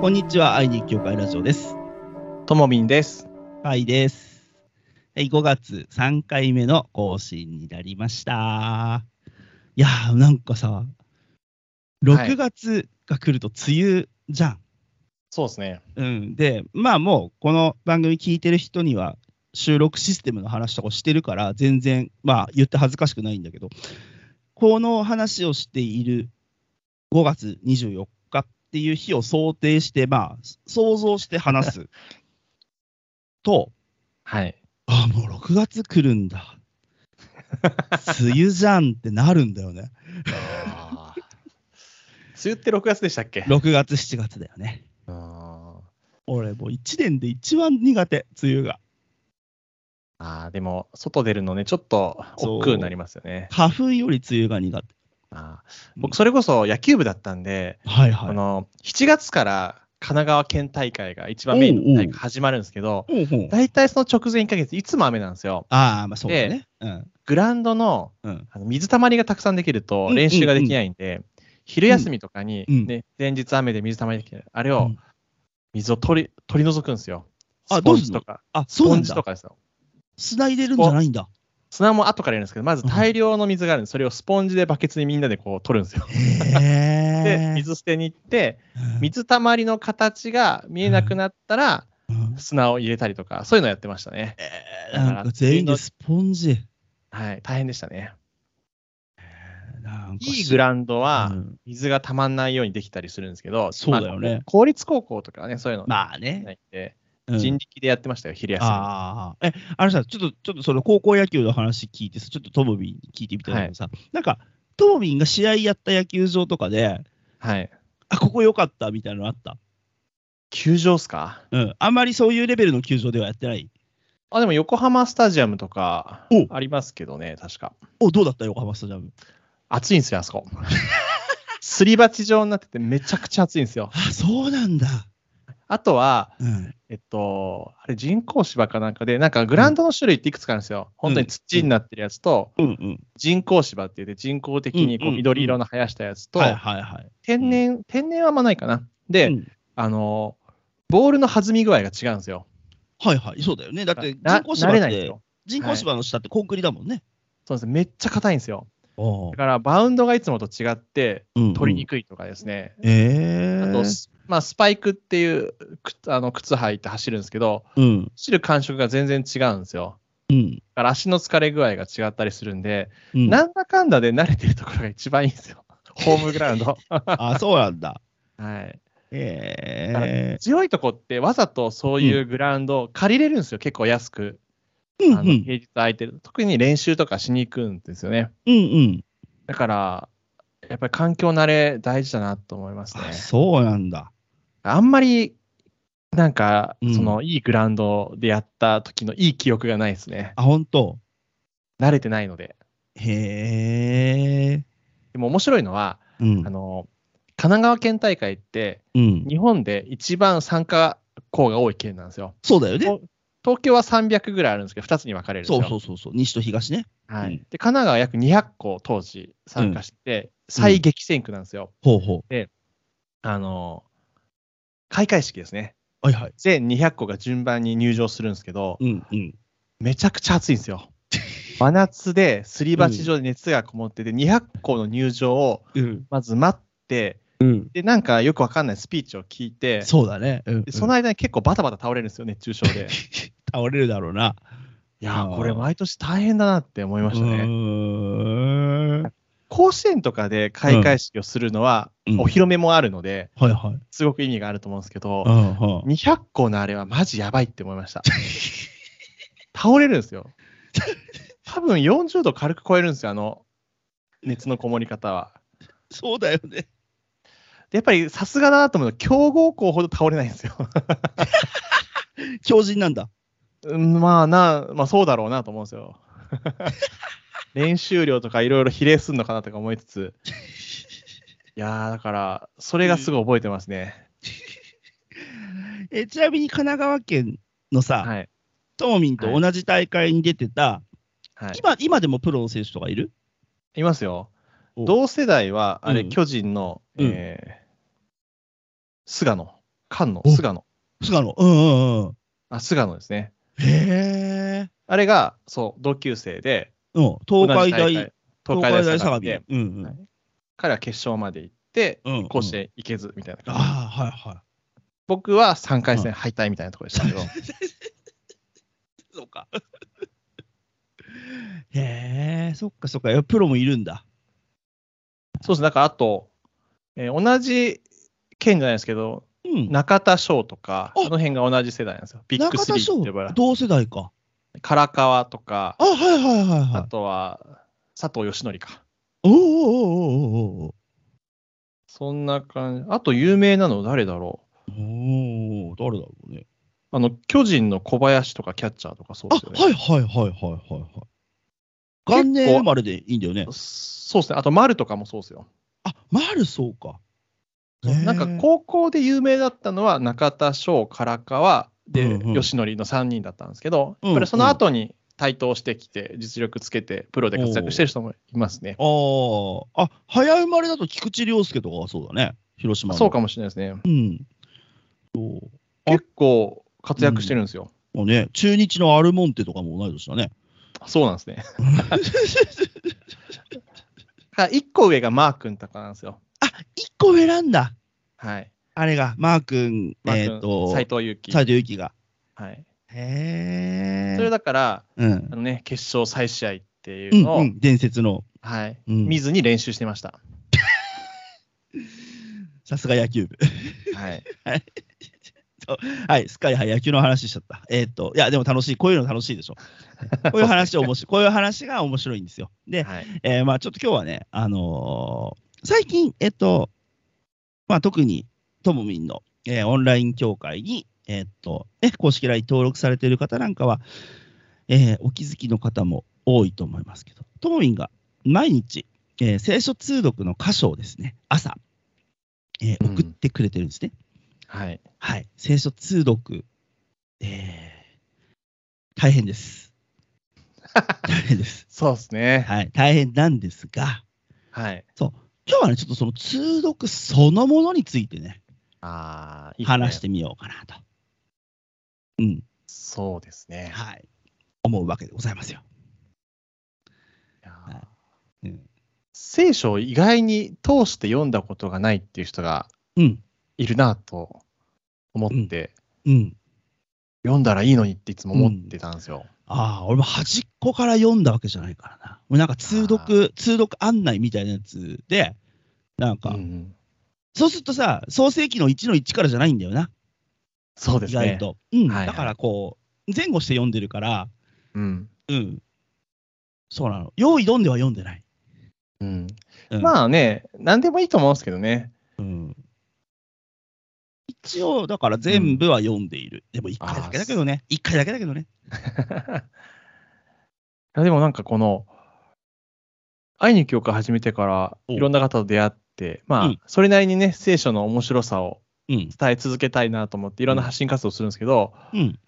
こんにちは、愛に協会ラジオです。ともみんです。はいです。はい、5月3回目の更新になりました。いやー、なんかさ、はい6月が来ると梅雨じゃん。そうですね。うん。で、まあもう、この番組聞いてる人には、収録システムの話とかしてるから、全然、まあ言って恥ずかしくないんだけど、この話をしている5月24日っていう日を想定して、まあ、想像して話す と、はい。あもう6月来るんだ。梅雨じゃんってなるんだよね。梅雨って6月でしたっけ？6月、7月だよね。あ俺、もう1年で一番苦手、梅雨が。あー、でも、外出るのね、ちょっと億劫になりますよね。花粉より梅雨が苦手。あー僕、それこそ野球部だったんで、はいはい。あの7月から神奈川県大会が一番メインの大会が始まるんですけど、大体その直前1ヶ月、いつも雨なんですよ。ああ、まあそうだね。うん。グラウンドのうん。あの水たまりがたくさんできるとうん練習ができないんで、昼休みとかに、うんね前日雨で水たまりできる、あれをうん水を取り取り除くんですよ。スポあどうすとか、あ、スポンそうなんだ。ジとかですよ。砂入れるんじゃないんだ。砂も後からやるんですけど、まず大量の水があるんで、それをスポンジでバケツにみんなでこう取るんですよ。へで、え。水捨てに行って、うん、水たまりの形が見えなくなったら、うん砂を入れたりとか、そういうのやってましたね。えーなんか全員でスポンジ。はい、大変でしたね。いいグラウンドはうん水がたまんないようにできたりするんですけど、そうだよねまあ公立高校とかはね、そういうのなまあね。人力でやってましたよ、昼休み。ああ。え、あのさ、ちょっと、ちょっとその高校野球の話聞いてさ、ちょっとトモビンに聞いてみたいんだけどさ、なんか、トモビンが試合やった野球場とかで、はい。あ、ここ良かったみたいなのあった？球場っすか？うん。あんまりそういうレベルの球場ではやってない？あ、でも横浜スタジアムとかおありますけどね、確か。お、どうだった横浜スタジアム？暑いんですよ、あそこ。すり鉢状になっててめちゃくちゃ暑いんですよ。あ、そうなんだ。あとは、うん。えっと、あれ人工芝かなんかで、なんかグラウンドの種類っていくつかあるんですよ。本当に土になってるやつと、うんうん。人工芝って言って人工的にこうんうんうんう緑色の生やしたやつと、はいはいはい。天然、天然はあんまないかな。で、うんあの、ボールの弾み具合が違うんですよ。はいはい。そうだよね。だってな人工芝って。人工芝の下ってコンクリだもんね。そうですめっちゃ硬いんですよ。おだからバウンドがいつもと違って取りにくくいとかですね。い。ええあと、スまあ、スパイクっていう靴あの靴履いて走るんですけど、うん。走る感触が全然違うんですよ。うん。だから足の疲れ具合が違ったりするんで、うん、なんだかんだで慣れてるところが一番いいんですよ。ホームグラウンド。あ、そうなんだ。はい。えだからえ強いとこってわざとそういうグラウンドを借りれるんですよ、結構安く。うんうん。あの平日空いてる。特に練習とかしに行くんですよね。うんうん。だから、やっぱり環境慣れ大事だなと思いますねあ。そうなんだ。あんまり、なんか、うんそのいいグラウンドでやった時のいい記憶がないですね。あ、本当？慣れてないので。へえ。でも面白いのは、うんあ。の、神奈川県大会って、うん。日本で一番参加校が多い県なんですよ。そうだよね。と東京は300ぐらいあるんですけど、2つに分かれるんですそよ。うそうそうそう。西と東ね。はいうんで神奈川は約200校当時参加してて、最激戦区なんですよ。ほうほあの、開会式ですね。う。はいはい。全200校が順番に入場するんですけど、うんうん。めちゃくちゃ暑いんですよ。真夏ですり鉢状で熱がこもってて、200校の入場をうん。まず待って、うん。で、なんかよくわかんないスピーチを聞いて、そうだね。うん、でその間に結構バタバタ倒れるんですよ、熱中症で。倒れるだろうな。いやこれ毎年大変だなって思いましたうね。甲子園とかで開会式をするのは、うんお披露目もあるので、はいはい。すごく意味があると思うんですけど、うんうん。200校のあれはマジやばいって思いました。倒れるんですよ。多分40度軽く超えるんですよ、あの熱のこもり方は。そうだよね。でやっぱりさすがだなと思うのは、強豪校ほど倒れないんですよ。強靭なんだ。うんまあな、まあそうだろうなと思うんですよ。練習量とかいろいろ比例するのかなとか思いつつ。いやー、だから、それがすごい覚えてますね。えちなみに神奈川県のさ、はい。トモミンと同じ大会に出てた、はい。今今でもプロの選手とかいる？いますよ。お同世代は、あれ、うん巨人の、うんえー菅野。菅野、お菅野。菅野。うんうんうん。あ、菅野ですね。へえ。あれが、そう、同級生で、うん。東海大、東海大相模でで、。うんうん。はい彼は決勝まで行って、うんうん甲子園行けずみたいな感じ。ああ、はいはい。僕は3回戦敗退みたいなところでしたけど、そうか。へえ、そっかそっか。プロもいるんだ。そうですね、だからあと、えー同じ県じゃないですけど、うん。中田翔とか、ああの辺が同じ世代なんですよ。ビッグスリーって呼ばれる。同世代か。唐川とか、あ、はいはいはいあはい。とは佐藤義則か。おおおおおおそんな感じ。あと有名なの誰だろうおお誰だろうね。あの、巨人の小林とかキャッチャーとかそうあ、ですよね。はいはいはいはいはいはい。元年生まれでいいんだよね。そうですね。あと丸とかもそうですよ。あ、丸そうか。なんか高校で有名だったのは中田翔、唐川でうんうん吉則の3人だったんですけど、うんやっぱりその後に台頭してきて、実力つけて、プロで活躍してる人もいますね。あーあ、早生まれだと菊池涼介とかはそうだね。広島の。そうかもしれないですね。うん。結構活躍してるんですよ。もうね、中日のアルモンテとかも同い年だね。そうなんですね。から1個上がマー君とかなんですよ。個上なんだ。はい。あれが、マー君、マー君えっ、と、斎藤佑樹。斎藤佑樹が。はい。へえ。それだから、うんあ。のね、決勝再試合っていううんのを、うん、伝説の。はい、うん見ずに練習してました。さすが野球部。はい。はい、すっかり、はい、野球の話しちゃった。えっ、と、いや、でも楽しい。こういうの楽しいでしょ。こういう話面白い。こういう話が面白いんですよ。で、はい。えーまあ、ちょっと今日はね、あのー最近、えっと、まあ、特にともみんの、えーオンライン協会に、えっと、ね、公式 LINE 登録されている方なんかは、えーお気づきの方も多いと思いますけど、ともみんが毎日、えー聖書通読の箇所をですね、朝、えーうん送ってくれてるんですね。はい。はい。聖書通読、えー大変です。大変です。そうですね。はい。大変なんですが、はい。今日はね、ちょっとその通読そのものについてね、ああ、いいね話してみようかなと。うん。そうですね。はい。思うわけでございますよ。いやうん。聖書を意外に通して読んだことがないっていう人がうん。いるなと思って、うん。読んだらいいのにっていつも思ってたんですよ。ああ、俺も端っこから読んだわけじゃないからな。もうなんか通読、通読案内みたいなやつで、なんか、うんそうするとさ、創世記の1の1からじゃないんだよな。そうですね。意外と。うん。はいはいだからこう、前後して読んでるから、うんうん。そうなの。用意どんでは読んでない。うんうん、まあね、何でもいいと思うんですけどね。うん。一応、だから全部は読んでいる。でも1回だけだけどね。1回だけだけどね。いやでもなんかこの、愛に教会始めてからおいろんな方と出会って、まあ、うんそれなりにね、聖書の面白さをうん。伝え続けたいなと思って、いろんな発信活動をするんですけど、うん。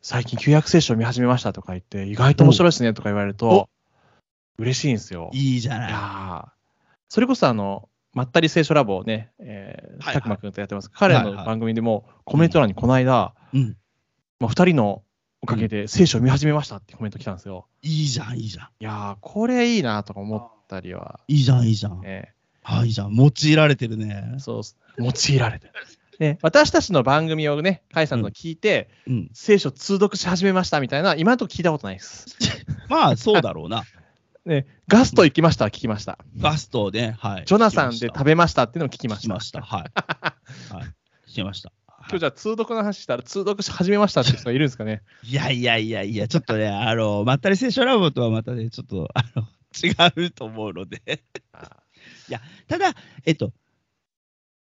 最近旧約聖書を見始めましたとか言って、意外と面白いですねとか言われると、嬉しいんですよ。いいいじゃない。やーそれこそあの、まったり聖書ラボをね、えー、たくまくんとやってます。彼の番組でもコメント欄にこの間、うん。まあ、2人のおかげで聖書を見始めましたってコメント来たんですよ。いいじゃん、いいじゃん。いやー、これいいなとか思ったりは、いいじゃん、いいじゃん。ね、あ、いいじゃん。用いられてるね。そう用いられてる。で、私たちの番組をね、甲斐さんの聞いて、うん。聖書通読し始めましたみたいな、今のところ聞いたことないです。まあ、そうだろうな。ね、ガスト行きましたは聞きました。ガストで、はい。ジョナサンで食べべましたっていうのを聞きました。聞きました。はい。はい。聞きました。今日じゃあ通読の話したら通読し始めましたっていう人いるんですかね？いやいやいやいや、ちょっとね、あの、まったり聖書ラボとはまたね、ちょっと、あの、違うと思うので。ただ、えっと、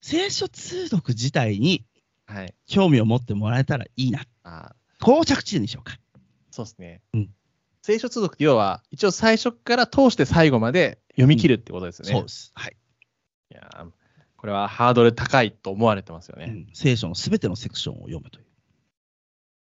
聖書通読自体にはい。興味を持ってもらえたらいいな。あこう着地点にしようか。そうですね。うん聖書通読って要は、一応最初から通して最後まで読み切るってことですよね。そうです。はい。いやーこれはハードル高いと思われてますよね。うん聖書のすべてのセクションを読むという。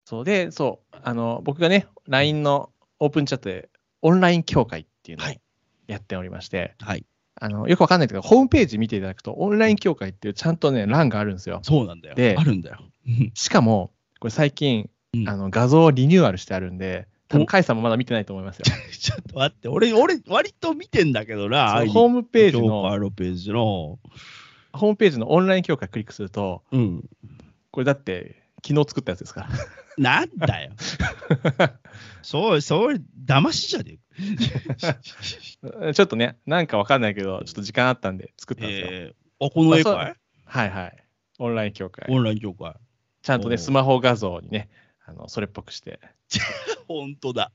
そうで、そう、あの、僕がね、LINE のオープンチャットでオンライン協会っていうのをはいやっておりまして、はい。あの、よくわかんないけど、ホームページ見ていただくと、オンライン協会っていうちゃんとね、欄があるんですよ。そうなんだよ。であるんだよ。うんしかも、これ最近、うんあの画像をリニューアルしてあるんで、多分おカイさんもまだ見てないと思いますよ。ちょっと待って、俺、俺、割と見てんだけどな、そうホームページ評の、価のページの。ホームページのオンライン協会クリックすると、うん。これだって、昨日作ったやつですから。なんだよ。そう、そう、騙しじゃねちょっとね、なんかわかんないけど、ちょっと時間あったんで作ったんですよ。えー、あ、この絵まあかいはいはい。オンライン協会。オンライン協会。ちゃんとね、スマホ画像にね、あのそれっぽくして、本当だ。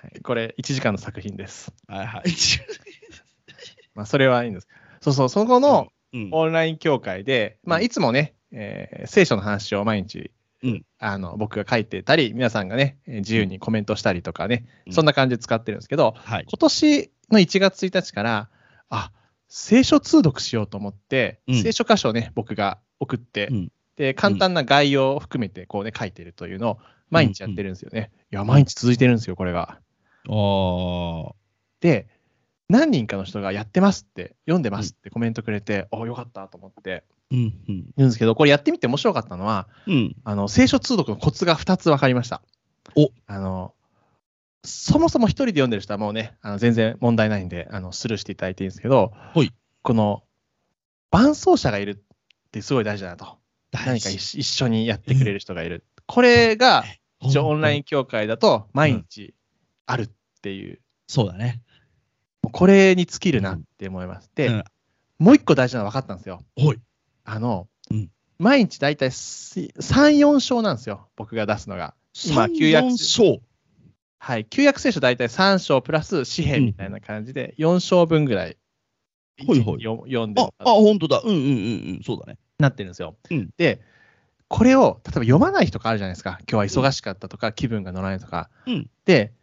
はい、これ1時間の作品です。はいはい。まあ、それはいいんです。そうそう、そこのうん、オンライン協会で、まあ、うんいつもね、えー聖書の話を毎日、うん。あの僕が書いてたり、皆さんがね、えー自由にコメントしたりとかね、うん。そんな感じで使ってるんですけど、はい。今年の1月1日から、あ聖書通読しようと思って、うん。聖書箇所をね、僕が送って、うん。で、簡単な概要を含めてこうね、書いてるというのを毎日やってるんですよね。いや、毎日続いてるんですよ、これが。で、何人かの人がやってますって、読んでますってコメントくれて、およかったと思って。言うんですけど、これやってみて面白かったのは、うん。あの聖書通読のコツが2つ分かりました。おあのそもそも一人で読んでる人はもうね、あの全然問題ないんで、あのスルーしていただいていいんですけど、はいこの伴走者がいるってすごい大事だなと。何か一緒にやってくれる人がいる。これが一応オンライン協会だと毎日あるっていう、そうだね。これに尽きるなって思います。で、うんもう一個大事なの分かったんですよ。あの、うん毎日大体3、4章なんですよ。僕が出すのが。今三旧約四章。はい。旧約聖書大体3章プラス詩篇みたいな感じで、4章分ぐらい、ほいほい一日読読んであ、あ、本当だ。うんうんうんうん。そうだね。なってるんですよ。うんで、これを、例えば読まない日とかあるじゃないですか。今日は忙しかったとか、気分が乗らないとか。うんで、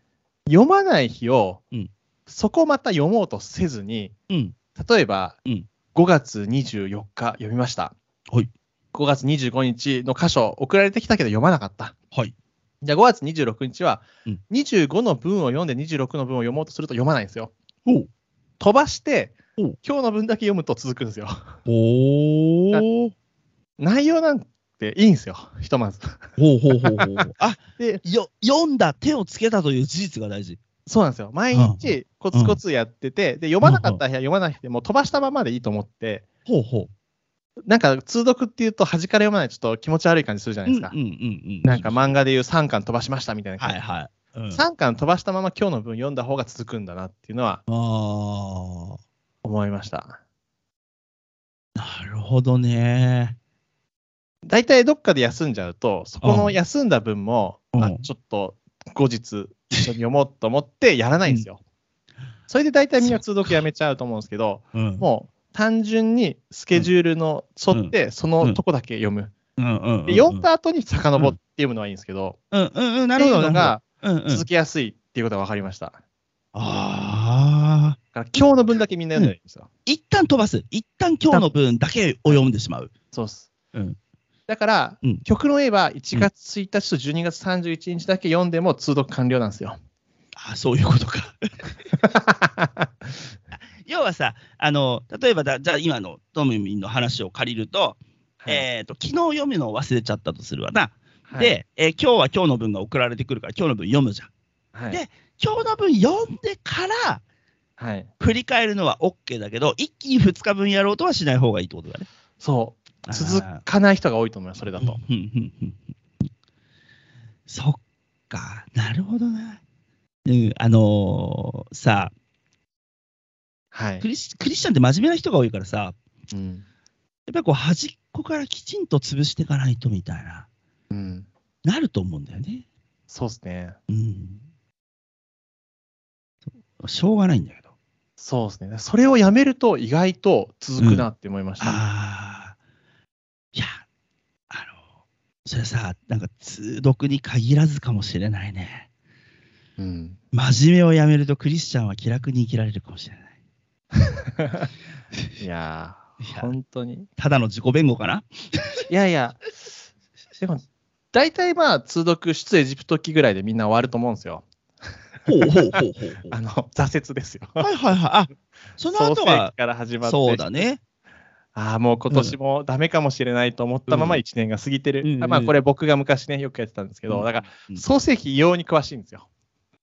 読まない日を、うんそこをまた読もうとせずに、うん。例えば、うん5月24日読みました。はい。5月25日の箇所送られてきたけど読まなかった。はい。じゃあ5月26日はうん、25の文を読んで26の文を読もうとすると読まないんですよ。飛ばして今日の分だけ読むと続くんですよ。おー。内容なんていいんですよ、ひとまず。ほうほうほうほう。あ、で、よ、読んだ、手をつけたという事実が大事。そうなんですよ。毎日コツコツやってて、で、読まなかった日は読まなくても飛ばしたままでいいと思って、ほうほなんか通読っていうと端から読まないとちょっと気持ち悪い感じするじゃう。ないですか。うんうんうんうん。なんか漫画でいう3巻飛ばしましたみたいな感じ。はいはい。うん、3巻飛ばしたまま今日の文読んだ方が続くんだなっていうのは思いました。なるほどね。大体どっかで休んじゃうと、そこの休んだ分も、うんあちょっと後日一緒に読もうと思ってやらないんですよ。それで大体みんな通読やめちゃうと思うんですけど、うん。もう単純にスケジュールの沿ってそのとこだけ読む。読んだ後に遡って読むのはいいんですけど、うんうんうん、なってるほど。いうのが続。けやすいっていうことが分かりました。だああ。から今日の分だけみんな読んでるんですよ。一旦飛ばす。一旦今日の分だけを読んでしまう。そうっす。うんだから、うん極論言えば1月1日と12月31日だけ読んでも通読完了なんですよ。あそういうことか。要はさ、あの例えばだ、じゃあ今のトムミンの話を借りると、えー、と昨日読むのを忘れちゃったとするわな。はい、で、えー今日は今日の分が送られてくるから、今日の分読むじゃん。はい、で今日の分読んでからはい、振り返るのは OK だけど、一気に2日分やろうとはしない方がいいってことだね。そう、続かない人が多いと思います、それだと。うんうんうんうんそっか、なるほどな。うん、あのーさはいク。リス、クリスチャンって真面目な人が多いからさ、うん。やっぱりこう端っこからきちんと潰していかないとみたいな、うん。なると思うんだよね。そうですね。うん。しょうがないんだけど。そうですね。それをやめると意外と続くなって思いました。ああ。いや、あの、それさ、なんか通読に限らずかもしれないね。うん。真面目をやめるとクリスチャンは気楽に生きられるかもしれない。いやー、本当に。ただの自己弁護かな？いやいや、でも、大体まあ、通読出エジプト記ぐらいでみんな終わると思うんですよ。ほうほうほうほう。あの、挫折ですよ。はいはいはい。あ、その後は記、から始まって、そうだね。ああ、もう今年もダメかもしれないと思ったままうん1年が過ぎてる。うんうんまあ、これ僕が昔ね、よくやってたんですけど、だから、うん創世記異様に詳しいんですよ。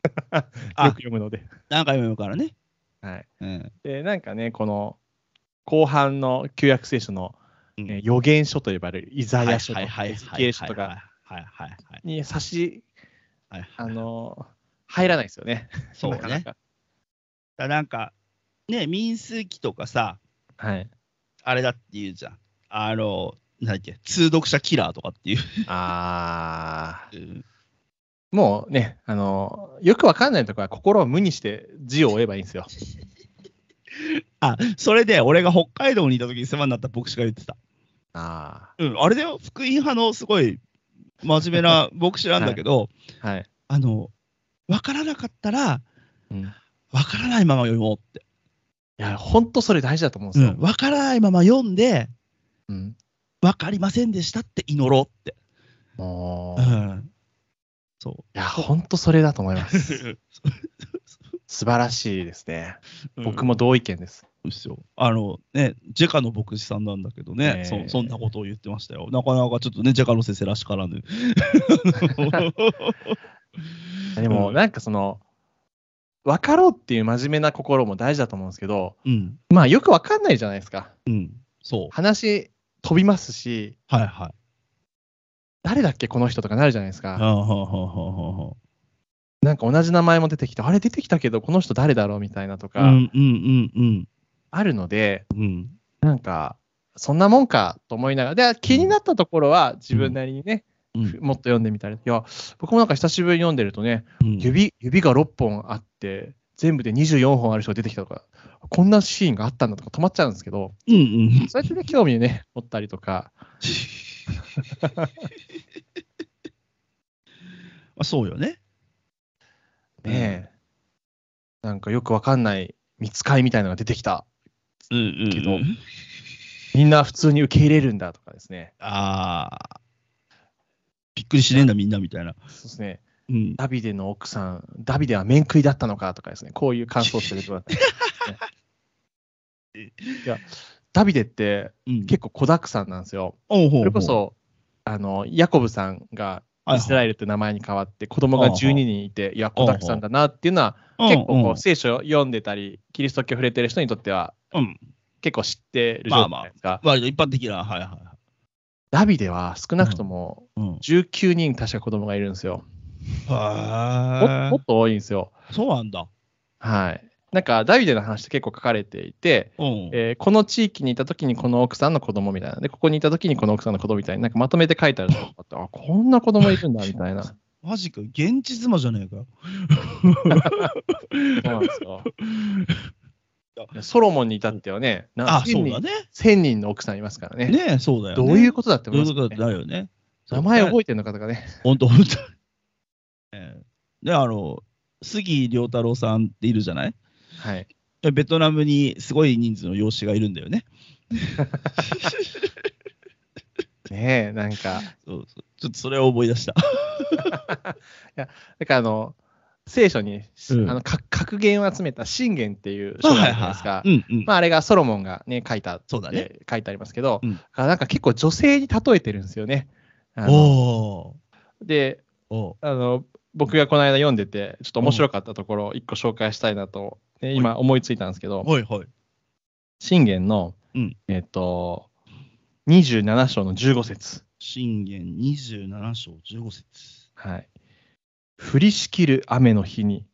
よあく読むので。何回も読むからね。はい。うん。で、なんかね、この後半の旧約聖書の、うんえー予言書と呼ばれるイザヤ書とかエゼキエル書とかに差し。あのー入らないですよね。そうね。なかなかだなんか、ね、民数記とかさ、はい。あれだって言うじゃん。あの、なんだっけ、通読者キラーとかっていう。ああ、うんもうね、あのーよくわかんないとこは心を無にして字を追えばいいんですよ。あ、それで俺が北海道にいた時に世話になった牧師が言ってた。あうん、あれだよ、福音派のすごい真面目な 牧師なんだけど、あ、はい。あの、分からなかったら、うん、からないまま読もうって。や、本当それ大事だと思うんですよ。うん、分からないまま読んで、うん。分かりませんでしたって祈ろうって。もう、いうん、そや、本当それだと思います。う。素晴らしいですね。僕もも同意見です。ですよ。あのね、ジェカの牧師さんなんだけどね、えーそそんなことを言ってましたよ。なかなかちょっとね、ジェカの先生らしからぬ。でも、うんなんかその、分かろうっていう真面目な心も大事だと思うんですけど、うん、まあよく分かんないじゃないですか。うん、そう。話飛びますし、はいはい。誰だっけこの人とかなるじゃないですか。なんか同じ名前も出てきて、あれ出てきたけど、この人誰だろうみたいなとあかうんうんうんあるので、うん。うんなんか、そんなもんかと思いながら、で気になったところは自分なりにね、うんもっと読んでみたり、いや、僕もなんか久しぶりに読んでるとね、うん指指が6本あって、全部で24本ある人が出てきたとか、こんなシーンがあったんだとか止まっちゃうんですけど、うんうん。そうやってね、興味ね、持ったりとか、まあ、そうよね。ねえ、なんかよくわかんない見つかりみたいなのが出てきた。うんうん、けどみんな普通に受け入れるんだとかですね。ああ。びっくりしねえんだ、みんなみたいな。そうですね。うん。ダビデの奥さん、ダビデは面食いだったのかとかですね。こういう感想をしてください、いや、ダビデってうん、結構子だくさんなんですよ。おうほうほうそれこ、そ、あの、ヤコブさんがはいイスラエルって名前に変わって、子供が12人いて、いや、子だくさんだなっていうのは、結構こう聖書を読んでたり、キリスト教触れてる人にとっては。結構知ってる状態じゃないですか。割と一般的な、はいはいはい。ダビデは少なくともうん。19人確か子供がいるんですよ。もはもっと多いんですよ。そうなんだ。はい。なんか、ダビデの話って結構書かれていて、うん。えーこの地域にいた時にこの奥さんの子供みたいな。で、ここにいた時にこの奥さんの子供みたいな。なんかまとめて書いてあるとこって、あ、こんな子供いるんだ、みたいな。そマジか、現地妻じゃねえかよ。うなんですよ。いやソロモンに至ってはね、なあ、1000人そうだね。1000人の奥さんいますからね。ねそうだよね。どういうことだってどういうこと思いますよね、だよね。名前覚ええてるのかとかね。ほんとほんと。ええ で、あの、杉良太郎さんっているじゃない？はい。ベトナムにすごい人数の養子がいるんだよね。ねえ、なんか、そうそうちょっとそれを思い出した。だからあの、聖書に、うんあのか格言を集めた信玄っていう書があるじゃないですか。まあ、あれがソロモンがね、書いたそうだね書いてありますけど、うんなんか結構女性に例えてるんですよね。おでーおあの、僕がこの間読んでて、ちょっと面白かったところを一個紹介したいなと、ね今思いついたんですけど、はいはい。信玄の、うんえっと、27章の15節信玄27章15節。はい。降りしきる雨の日に、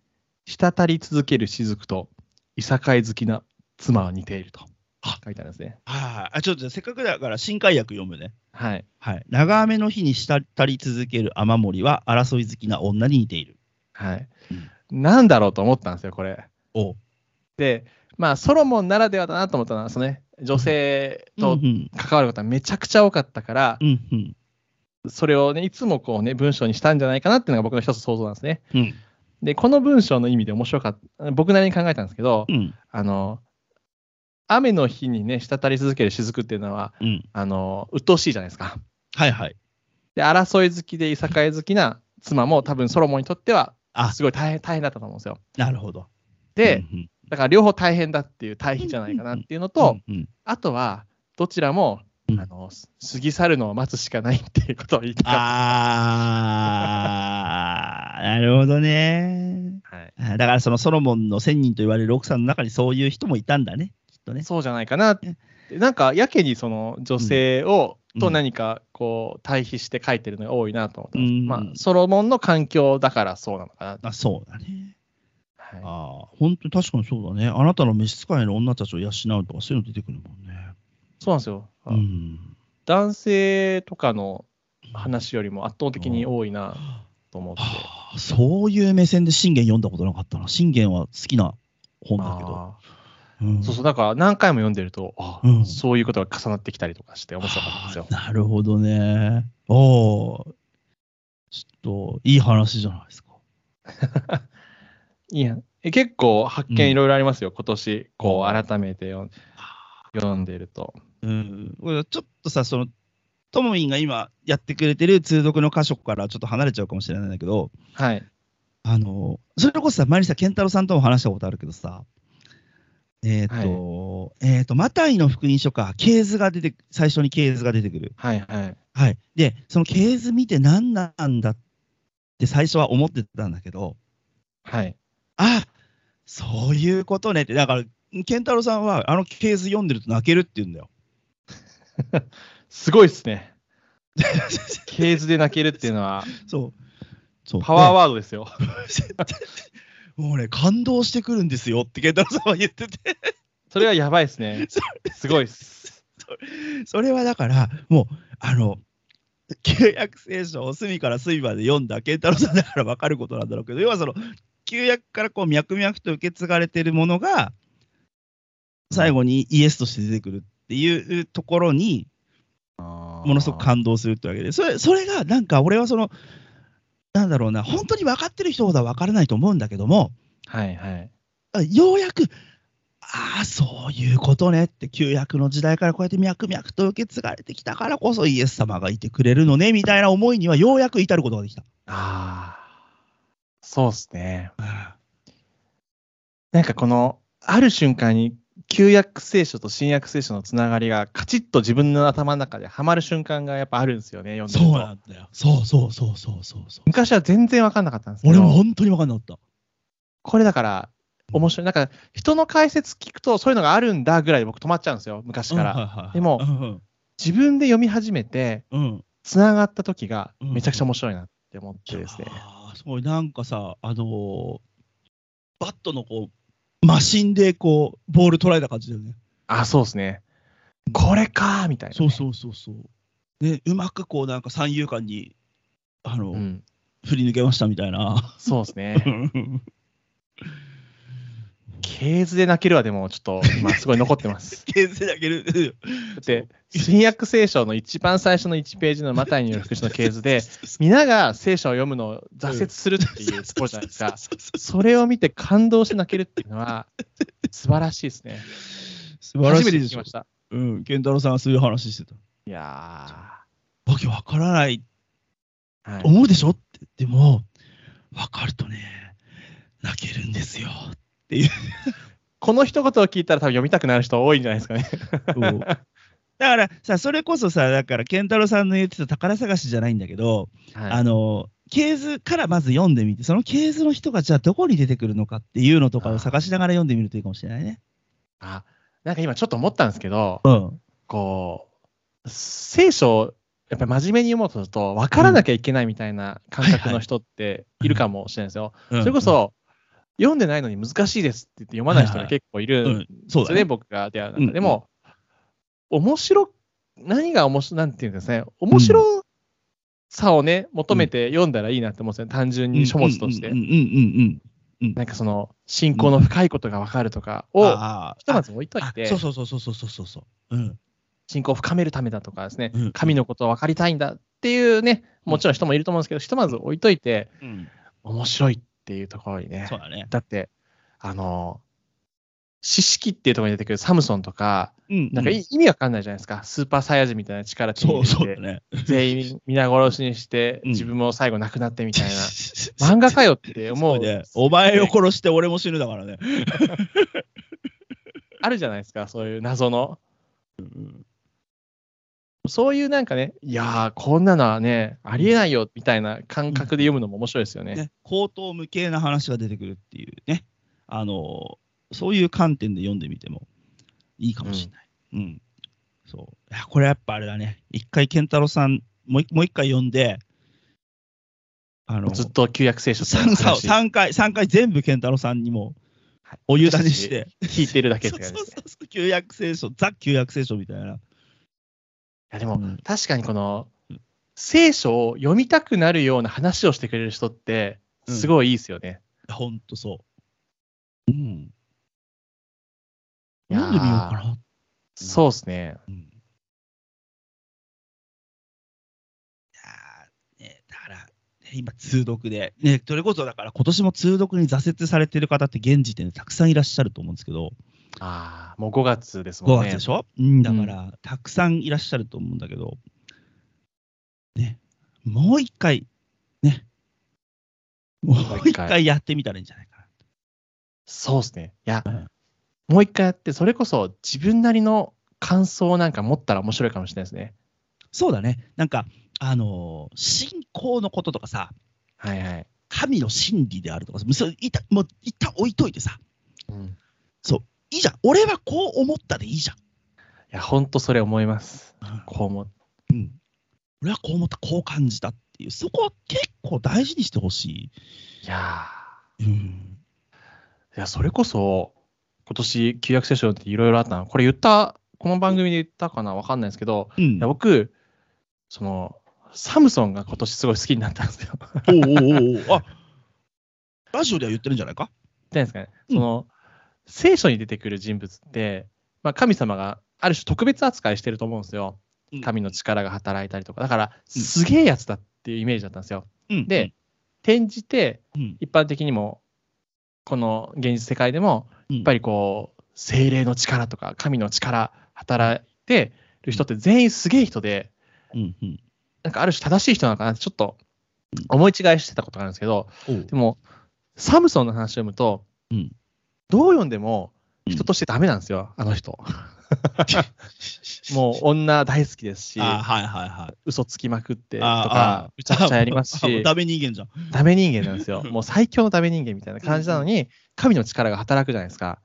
滴り続ける雫と、いさかい好きな妻は似ているとあ書いてあるんですね。はい。あ、ちょっとせっかくだから新海訳読むね。はい。はい。長雨の日に滴り続ける雨漏りは争い好きな女に似ている。はい。なんだろうと思ったんですよ、これ。おで、まあ、ソロモンならではだなと思ったのは、そのね、女性とうん関わることはめちゃくちゃ多かったから、うんうんそれをね、いつもこうね、文章にしたんじゃないかなっていうのが僕の一つ想像なんですね。うんで、この文章の意味で面白かった、僕なりに考えたんですけど、うんあの、雨の日にね、滴り続ける雫っていうのは、うん。あの、鬱陶しいじゃないですか。はいはい。で、争い好きでいさかい好きな妻も多分ソロモンにとってはあすごい大変大変だったと思うんですよ。なるほど。で、うんうんだから両方大変だっていう対比じゃないかなっていうのと、うんうんあとはどちらも、うんあの過ぎ去るのを待つしかないっていうことを言いたかっあー、なるほどね。た。はいあだからそのソロモンの1000人と言われる奥さんの中にそういう人もいたんだね、きっとね。そうじゃないかなって。なんかやけにその女性を、うんと何かこう対比して書いてるのが多いなと思ってます、うんまあ、ソロモンの環境だからそうなのかな。あそうだね。はいああ、本当に確かにそうだね。あなたの召使いの女たちを養うとかそういうの出てくるもんね。そうなんですよ。うん。男性とかの話よりも圧倒的に多いなと思って。はあそういう目線で信玄読んだことなかったな。信玄は好きな本だけど。うんそうそう、だから何回も読んでると、あうんそういうことが重なってきたりとかして面白かったんですよ。なるほどね。おお。ちょっと、いい話じゃないですか。いやえ結構発うん見いろいろありますよ、今年、こう改めて読んでると。うん。ちょっとさ、その、ともみんが今やってくれてる通読の箇所からちょっと離れちゃうかもしれないんだけど、はい。あの、それこそさ、前にさ、健太郎さんとも話したことあるけどさ、えっ、と、えっ、と、マタイの福音書か、系図が出て、最初に系図が出てくる。はいはい。はい。で、その系図見て何なんだって最初は思ってたんだけど、はい。あそういうことねって、だから、健太郎さんはあの系図読んでると泣けるって言うんだよ。すごいですね。ケーズで泣けるっていうのは、そう。そうパワーワードですよ。で もうね、感動してくるんですよって健太郎さんは言ってて、それはやばいですね。すごいです。それはだから、もう、あの、旧約聖書を隅から隅まで読んだ健太郎さんだから分かることなんだろうけど、要はその、旧約からこう脈々と受け継がれてるものが、最後にイエスとして出てくるっていうところに、もものすごく感動するってわけで、それそれがなんか俺はその、なんだろうな、本当に分かってる人ほどは分からないと思うんだけども、はいはい。あようやく、ああ、そういうことねって、旧約の時代からこうやって脈々と受け継がれてきたからこそイエス様がいてくれるのねみたいな思いにはようやく至ることができた。ああ、そうですね。あなんかこの、ある瞬間に、旧約聖書と新約聖書のつながりがカチッと自分の頭の中ではまる瞬間がやっぱあるんですよね、読んでそう。なんだよ。そうそうそうそうそうそう。昔は全然分かんなかったんですけど、俺も本当に分かんなかった。これだから面白い。なんか人の解説聞くとそういうのがあるんだぐらいで僕止まっちゃうんですよ、昔から。うんはいはいはいでもうん自分で読み始めて、うんうんつながった時がうんめちゃくちゃ面白いなって思ってですね。すごい、なんかさ、あのーバットのこう、マシンでこう、ボール捉えた感じだよね。あ、そうですね。これかーみたいな、ね。そうそうそうそう。ね、うまくこう、なんか三遊間に、あの、うん。振り抜けましたみたいな。そうですね。ケーズで泣けるはでもちょっと今すごい残ってます。牽制だける。だって、新約聖書の一番最初の1ページのマタイによる福音書のケーズで、皆が聖書を読むのを挫折するっていうところじゃないですか。それを見て感動して泣けるっていうのは素晴らしいですね。素晴らし初めて聞きまし。た。うん、健太郎さんがそういう話してた。いやわけわからない、ー、はい、思うでしょ？って。でも、わかるとね、泣けるんですよ。っていう。この一言を聞いたら多分読みたくなる人多いんじゃないですかね。だからさ、それこそさ、だから、健太郎さんの言ってた宝探しじゃないんだけど、はいあの、系図からまず読んでみて、その系図の人がじゃあどこに出てくるのかっていうのとかを探しながら読んでみるといいかもしれないね。あなんか今ちょっと思ったんですけど、うん。こう、聖書をやっぱり真面目に読もうとすると、分からなきゃいけないみたいな感覚の人っているかもしれないですよ。それこそ、読んでないのに難しいですって言って読まない人が結構いるそうだね。ですよね、僕が出会う中うんで。でも、面白、何が面白い、なんていうんですかね、面白さをね、求めて読んだらいいなって思うんですよね、単純に書物として。なんかその、信仰の深いことが分かるとかを、あひとまず置いといてあそう、そうそうそうそうそうそう。うん。信仰を深めるためだとかですね、うん神のことを分かりたいんだっていうね、もちろん人もいると思うんですけど、ひとまず置いといて、うん。面白いっていうところにねそう、だね。だって、あの、知識っていうところに出てくるサムソンとか、うん。なんかい意味わかんないじゃないですか。スーパーサイヤ人みたいな力手に入れて、ね。全員皆殺しにして、うん自分も最後亡くなってみたいな。漫画かよって思うそうね。お前を殺して俺も死ぬだからね。あるじゃないですか、そういう謎の。うんそういうなんかね、いやー、こんなのはね、ありえないよみたいな感覚で読むのも面白いですよね。ね、口頭無形な話が出てくるっていうね、あのそういう観点で読んでみてもいいかもしれない。うん。そう。いや、これやっぱあれだね。一回、健太郎さん、もう一もう一回読んで、あの、ずっと旧約聖書と三話三回、三回全部健太郎さんにもお委ねして、聞いてるだけっそうそうて感じですね。そう、旧約聖書、ザ・旧約聖書みたいな。いやでも、うん確かにこの聖書を読みたくなるような話をしてくれる人って、すごいいいですよね。ほんとそう。うん。読んでみようかな。そうですね。うん。いやーね、だから、ね、今、通読で、ね、それこそだから、今年も通読に挫折されてる方って、現時点でたくさんいらっしゃると思うんですけど、ああ、もう5月ですも5んね。月でしょ、うん、だから、たくさんいらっしゃると思うんだけど、ね、もう一回、ね、もう一回やってみたらいいんじゃないかな。そうですね。いや、うんもう一回やって、それこそ自分なりの感想をなんか持ったら面白いかもしれないですね。そうだね、なんか、あのー信仰のこととかさ、はいはい。神の真理であるとかさ、それいたもう一旦置いといてさ、うん、いいじゃん。俺はこう思ったでいいじゃん。いや、ほんとそれ思います。うんこう思う。うん。俺はこう思った、こう感じたっていう、そこは結構大事にしてほしいやい。うん。ーいや、それこそ、今年、旧約聖書っていろいろあったの。これ言った、この番組で言ったかな？わかんないですけど、うんいや僕、その、サムソンが今年すごい好きになったんですよ。おうおうおうおうあラジオでは言ってるんじゃないか？言ってないですかね。うんその、聖書に出てくる人物って、まあ、神様がある種特別扱いしてると思うんですよ。神の力が働いたりとか。だから、うん。すげえやつだっていうイメージだったんですよ。うんで、転じて、うん。一般的にも、この現実世界でも、ややっぱりこう、精霊の力とか、神の力、働いてる人って全員すげえ人で、うんうん。なんかある種正しい人なのかなってちょっと思い違いしてたことがあるんですけど、でも、サムソンの話を読むと、うんどう読んでもうん人としてダメなんですよ、あの人。もう女大好きですし、あはいはいはい。嘘つきまくってとあか、むちゃくちゃやりますし、ダメ人間じゃん。ダメ人間なんですよ。もう最強のダメ人間みたいな感じなのに、神の力が働くじゃないですか。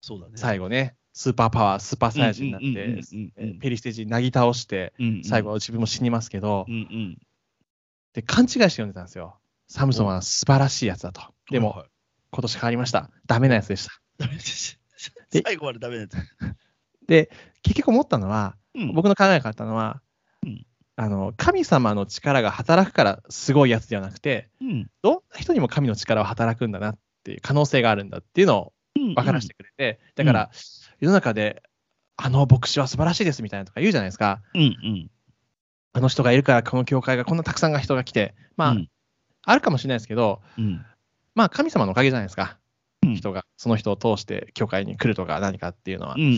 そうだね。最後ね、スーパーパワー、スーパーサイヤ人になってペリステージなぎ倒して、うんうん最後は自分も死にますけどう、んうん。で、勘違いして読んでたんですよ。サムソンは素晴らしいやつだと。でも、はい今年変わりました。ダメなやつでした。ダメです。で最後までダメなやつ。で、結局思ったのは、うん僕の考えが変わったのは、うんあの神様の力が働くからすごいやつではなくて、うんどんな人にも神の力は働くんだなっていう可能性があるんだっていうのをうん分からせてくれて、だから、世の中で、あの牧師は素晴らしいですみたいなとか言うじゃないですか。うんうん。あの人がいるから、この教会がこんなたくさんが人が来て、まあ、うんあるかもしれないですけど、うんまあ、神様のおかげじゃないですか。うん人が、その人を通して教会に来るとか何かっていうのは。うんうん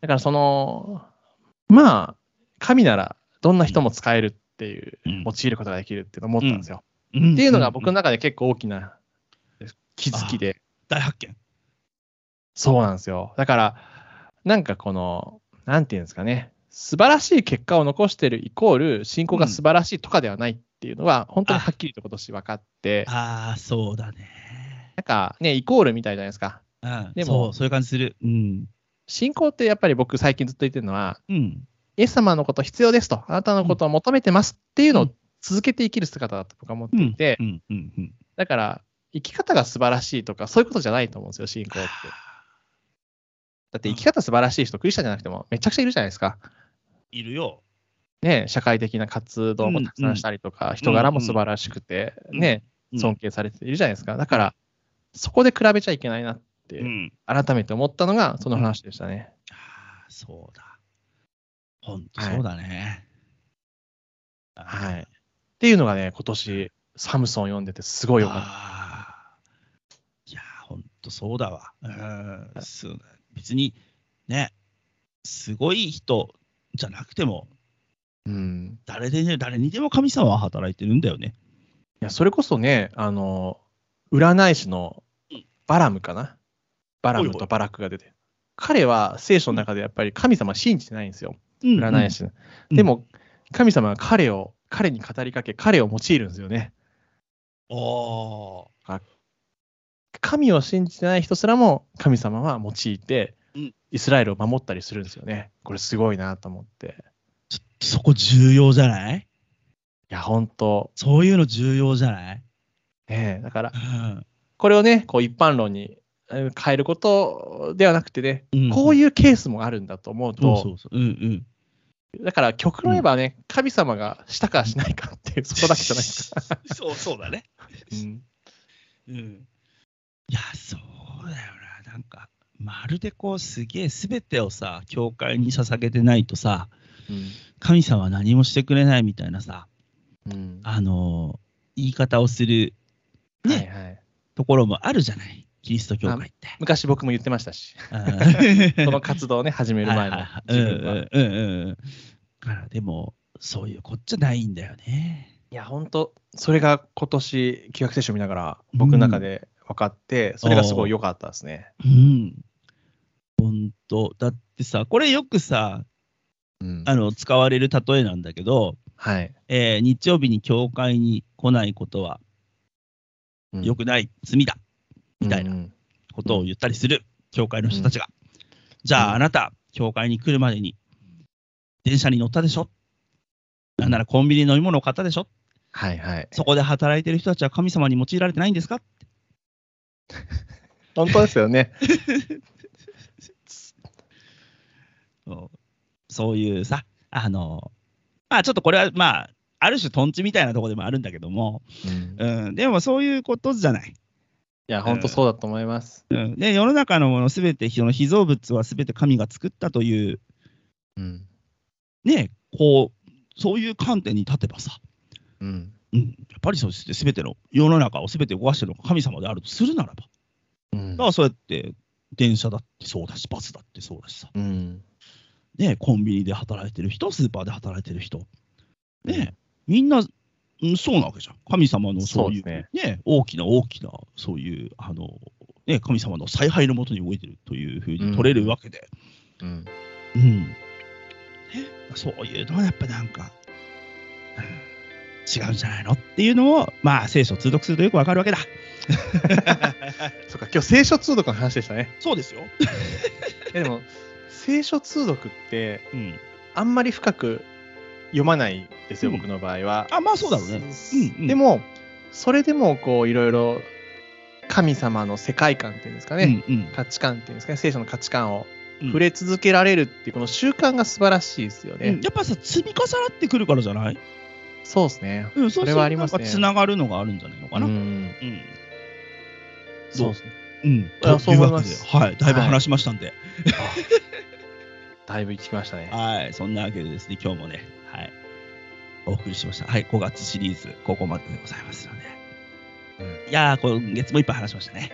だから、その、まあ、神ならどんな人も使えるっていう、うん用いることができるっていうのを思ったんですよ。うん。っていうのが僕のん中で結構大きな気づきで、大発見。そうなんですよ。だから、なんかこの、なんていうんですかね、素晴らしい結果を残してるイコール、信仰が素晴らしいとかではないっていうのは、本当にはっきりと今年分かって、ああ、そうだね。なんかね、イコールみたいじゃないですか。うんでもそう、そういう感じする。うん。信仰ってやっぱり僕最近ずっと言ってるのは、うん。イエス様のこと必要ですと、あなたのことを求めてますっていうのをうん続けて生きる姿だと僕は思ってうんいて、うんうんうん。だから生き方が素晴らしいとか、そういうことじゃないと思うんですよ、信仰って。だって生き方素晴らしい人、クリスチャンじゃなくてもめちゃくちゃいるじゃないですか。いるよ。ね、社会的な活動もたくさんしたりとか、人柄も素晴らしくて、うんね、うん尊敬されているじゃないですか。だから、そこで比べちゃいけないなって、うん。改めて思ったのが、その話でしたね。ああ、そうだ。ほんとはいそうだね。はい。っていうのがね、今年、サムソン読んでてすごいよかった。いやー、ほんとそうだわ。うん、別に、ね、すごい人じゃなくても、うん。誰でね、誰にでも神様は働いてるんだよね。いや、それこそね、あの、占い師のうんバラムかな？バラムとバラクが出て。彼は聖書の中でやっぱり神様信じてないんですよ。うん占い師。うんでも、神様は彼を、彼に語りかけ、彼を用いるんですよね。お神を信じてない人すらも神様は用いて、うんイスラエルを守ったりするんですよね。これすごいなと思って。ーそこ重要じゃない？いや、本当そういうの重要じゃない、ねえだからう、んこれをね、こう一般論にえー変えることではなくてね、うんこういうケースもあるんだと思うと、そうそうそう。うんうん。だから極論言えばね、神様がしたかしないかっていう、そこだけじゃないですか。そうそうだね。うんうん。いや、そうだよな。なんか、まるでこう、すげえ、すべてをさ、教会に捧げてないとさ、神様は何もしてくれないみたいなさ、うんあのー言い方をするねはいはい。ところもあるじゃない。キリスト教会って。昔僕も言ってましたし、うんこの活動をね、始める前の自分は。うんうんうんから、でも、そういうこっちゃないんだよね。いや、本当それが今年、旧約聖書を見ながら、僕の中で分かって、それがすごい良かったですね。うん。本当だってさ、これよくさ、うん。あの使われる例えなんだけど、はい。えー日曜日に教会に来ないことはうん。良くない、罪だみたいなうんことを言ったりする、教会の人たちが。じゃあ、うん。あなた、教会に来るまでに電車に乗ったでしょ？なんならコンビニに飲み物を買ったでしょ？はいはい。そこで働いてる人たちは神様に用いられてないんですか？本当ですよね。そういうさ、あの、まあちょっとこれはまあ、ある種トンチみたいなところでもあるんだけども、うんうん、でもそういうことじゃない。いや、本当そうだと思います。うん、で世の中のものすべて、その被造物はすべて神が作ったという、うん。ね、こう、そういう観点に立てばさ、うん。うん、やっぱりそうですべての世の中をすべて動かしてるのが神様であるとするならば、うんだからそうやって電車だってそうだし、バスだってそうだしさ、うん。ね、コンビニで働いてる人、スーパーで働いてる人、ね、みんな、うん、そうなわけじゃん。神様のそういうそうでね大きな大きな、そういう、あの、ね、神様の采配のもとに動いてるというふうに取れるわけで、うん。うん。ね、そういうのはやっぱなんか、うん違うんじゃないのっていうのを、まあ、聖書を通読するとよくわかるわけだ。そっか、今日聖書通読の話でしたね。そうですよ。えでも、聖書通読って、うん。あんまり深く読まないですよ、うん僕の場合は。あ、まあそうだろうね。うんうんでも、それでも、こう、いろいろ、神様の世界観っていうんですかね、うんうん価値観っていうんですかね、聖書の価値観をうん触れ続けられるっていう、この習慣が素晴らしいですよね。うんやっぱさ、積み重なってくるからじゃない？そうですね。うん、それはありますねつながるのがあるんじゃないのかな。ううん。ん、そうですね。うん。あそう思いでますはい。だいぶ話しましたんで。だいぶ行きましたね。はい。そんなわけでですね、今日もね、はい。お送りしました。はい。5月シリーズ、ここまででございますので。うんいやー、今月もいっぱい話しましたね。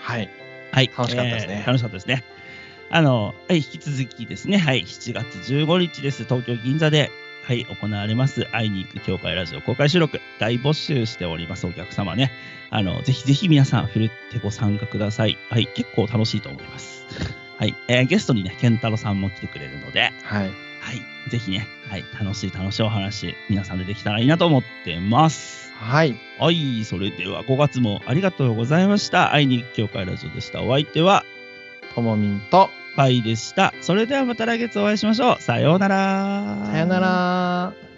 はい。はい。楽しかったですねえー楽しかったですね。あの、はい、引き続きですね、はい、7月15日です。東京銀座で、はい、行われます、会いに行く教会ラジオ公開収録、大募集しております、お客様ね。あの、ぜひぜひ皆さん、ふるってご参加ください。はい、結構楽しいと思います。はい、えーゲストにね、健太郎さんも来てくれるので、はい。はい、ぜひね、はい、楽しい楽しいお話、皆さんでできたらいいなと思ってます。はい。はい、それでは5月もありがとうございました。会いに行く教会ラジオでした。お相手は、ともみんと、パイでした。それではまた来月お会いしましょう。さようなら。さよなら。